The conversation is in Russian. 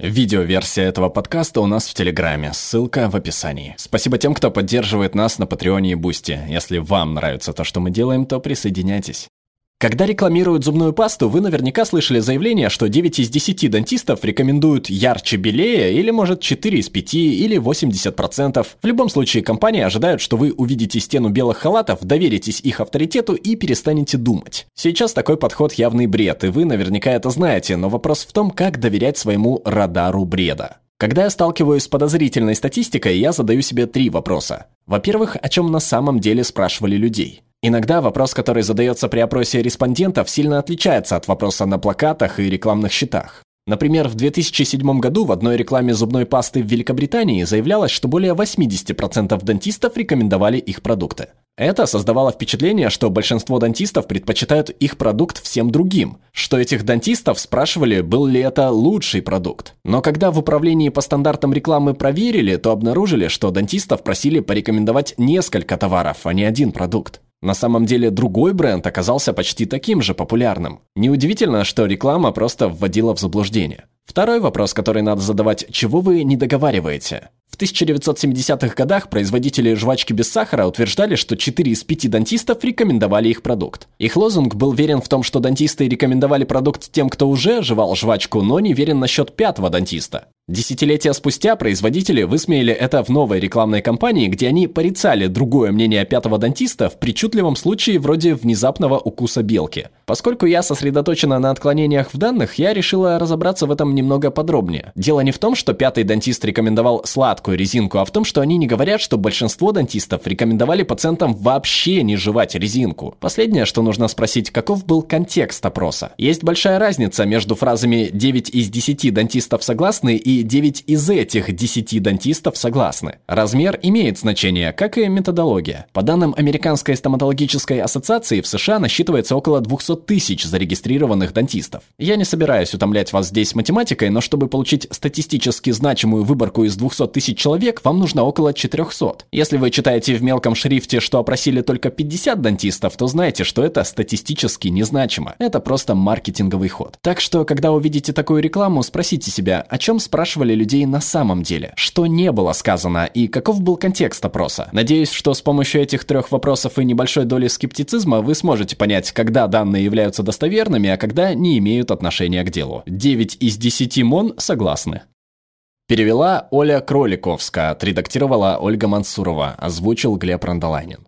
Видеоверсия этого подкаста у нас в Телеграме, ссылка в описании. Спасибо тем, кто поддерживает нас на Patreon е и Boosty. Если вам нравится то, что мы делаем, то присоединяйтесь. Когда рекламируют зубную пасту, вы наверняка слышали заявление, что 9 из 10 дантистов рекомендуют ярче белее или, может, 4 из 5 или 80%. В любом случае, компании ожидают, что вы увидите стену белых халатов, доверитесь их авторитету и перестанете думать. Сейчас такой подход явный бред, и вы наверняка это знаете, но вопрос в том, как доверять своему радару бреда. Когда я сталкиваюсь с подозрительной статистикой, я задаю себе три вопроса. Во-первых, о чем на самом деле спрашивали людей? Иногда вопрос, который задается при опросе респондентов, сильно отличается от вопроса на плакатах и рекламных щитах. Например, в 2007 году в одной рекламе зубной пасты в Великобритании заявлялось, что более 80% дантистов рекомендовали их продукты. Это создавало впечатление, что большинство дантистов предпочитают их продукт всем другим, что этих дантистов спрашивали, был ли это лучший продукт. Но когда в управлении по стандартам рекламы проверили, то обнаружили, что дантистов просили порекомендовать несколько товаров, а не один продукт. На самом деле другой бренд оказался почти таким же популярным. Неудивительно, что реклама просто вводила в заблуждение. Второй вопрос, который надо задавать, чего вы не договариваете? В 1970-х годах производители жвачки без сахара утверждали, что 4 из 5 дантистов рекомендовали их продукт. Их лозунг был верен в том, что дантисты рекомендовали продукт тем, кто уже жевал жвачку, но не верен насчет пятого дантиста. Десятилетия спустя производители высмеяли это в новой рекламной кампании, где они порицали другое мнение пятого дантиста в причудливом случае вроде внезапного укуса белки. Поскольку я сосредоточена на отклонениях в данных, я решила разобраться в этом немного подробнее. Дело не в том, что пятый дантист рекомендовал сладкую резинку, а в том, что они не говорят, что большинство дантистов рекомендовали пациентам вообще не жевать резинку. Последнее, что нужно спросить, каков был контекст опроса. Есть большая разница между фразами «9 из 10 дантистов согласны» и 9 из этих 10 дантистов согласны. Размер имеет значение, как и методология. По данным Американской стоматологической ассоциации, в США насчитывается около 200 тысяч зарегистрированных дантистов. Я не собираюсь утомлять вас здесь математикой, но чтобы получить статистически значимую выборку из 200 тысяч человек, вам нужно около 400. Если вы читаете в мелком шрифте, что опросили только 50 дантистов, то знайте, что это статистически незначимо. Это просто маркетинговый ход. Так что, когда увидите такую рекламу, спросите себя, о чем спрашивали людей на самом деле, что не было сказано и каков был контекст опроса. Надеюсь, что с помощью этих трех вопросов и небольшой доли скептицизма вы сможете понять, когда данные являются достоверными, а когда не имеют отношения к делу. 9 из 10 МОН согласны. Перевела Оля Кроликовская, отредактировала Ольга Мансурова, озвучил Глеб Рандолайнин.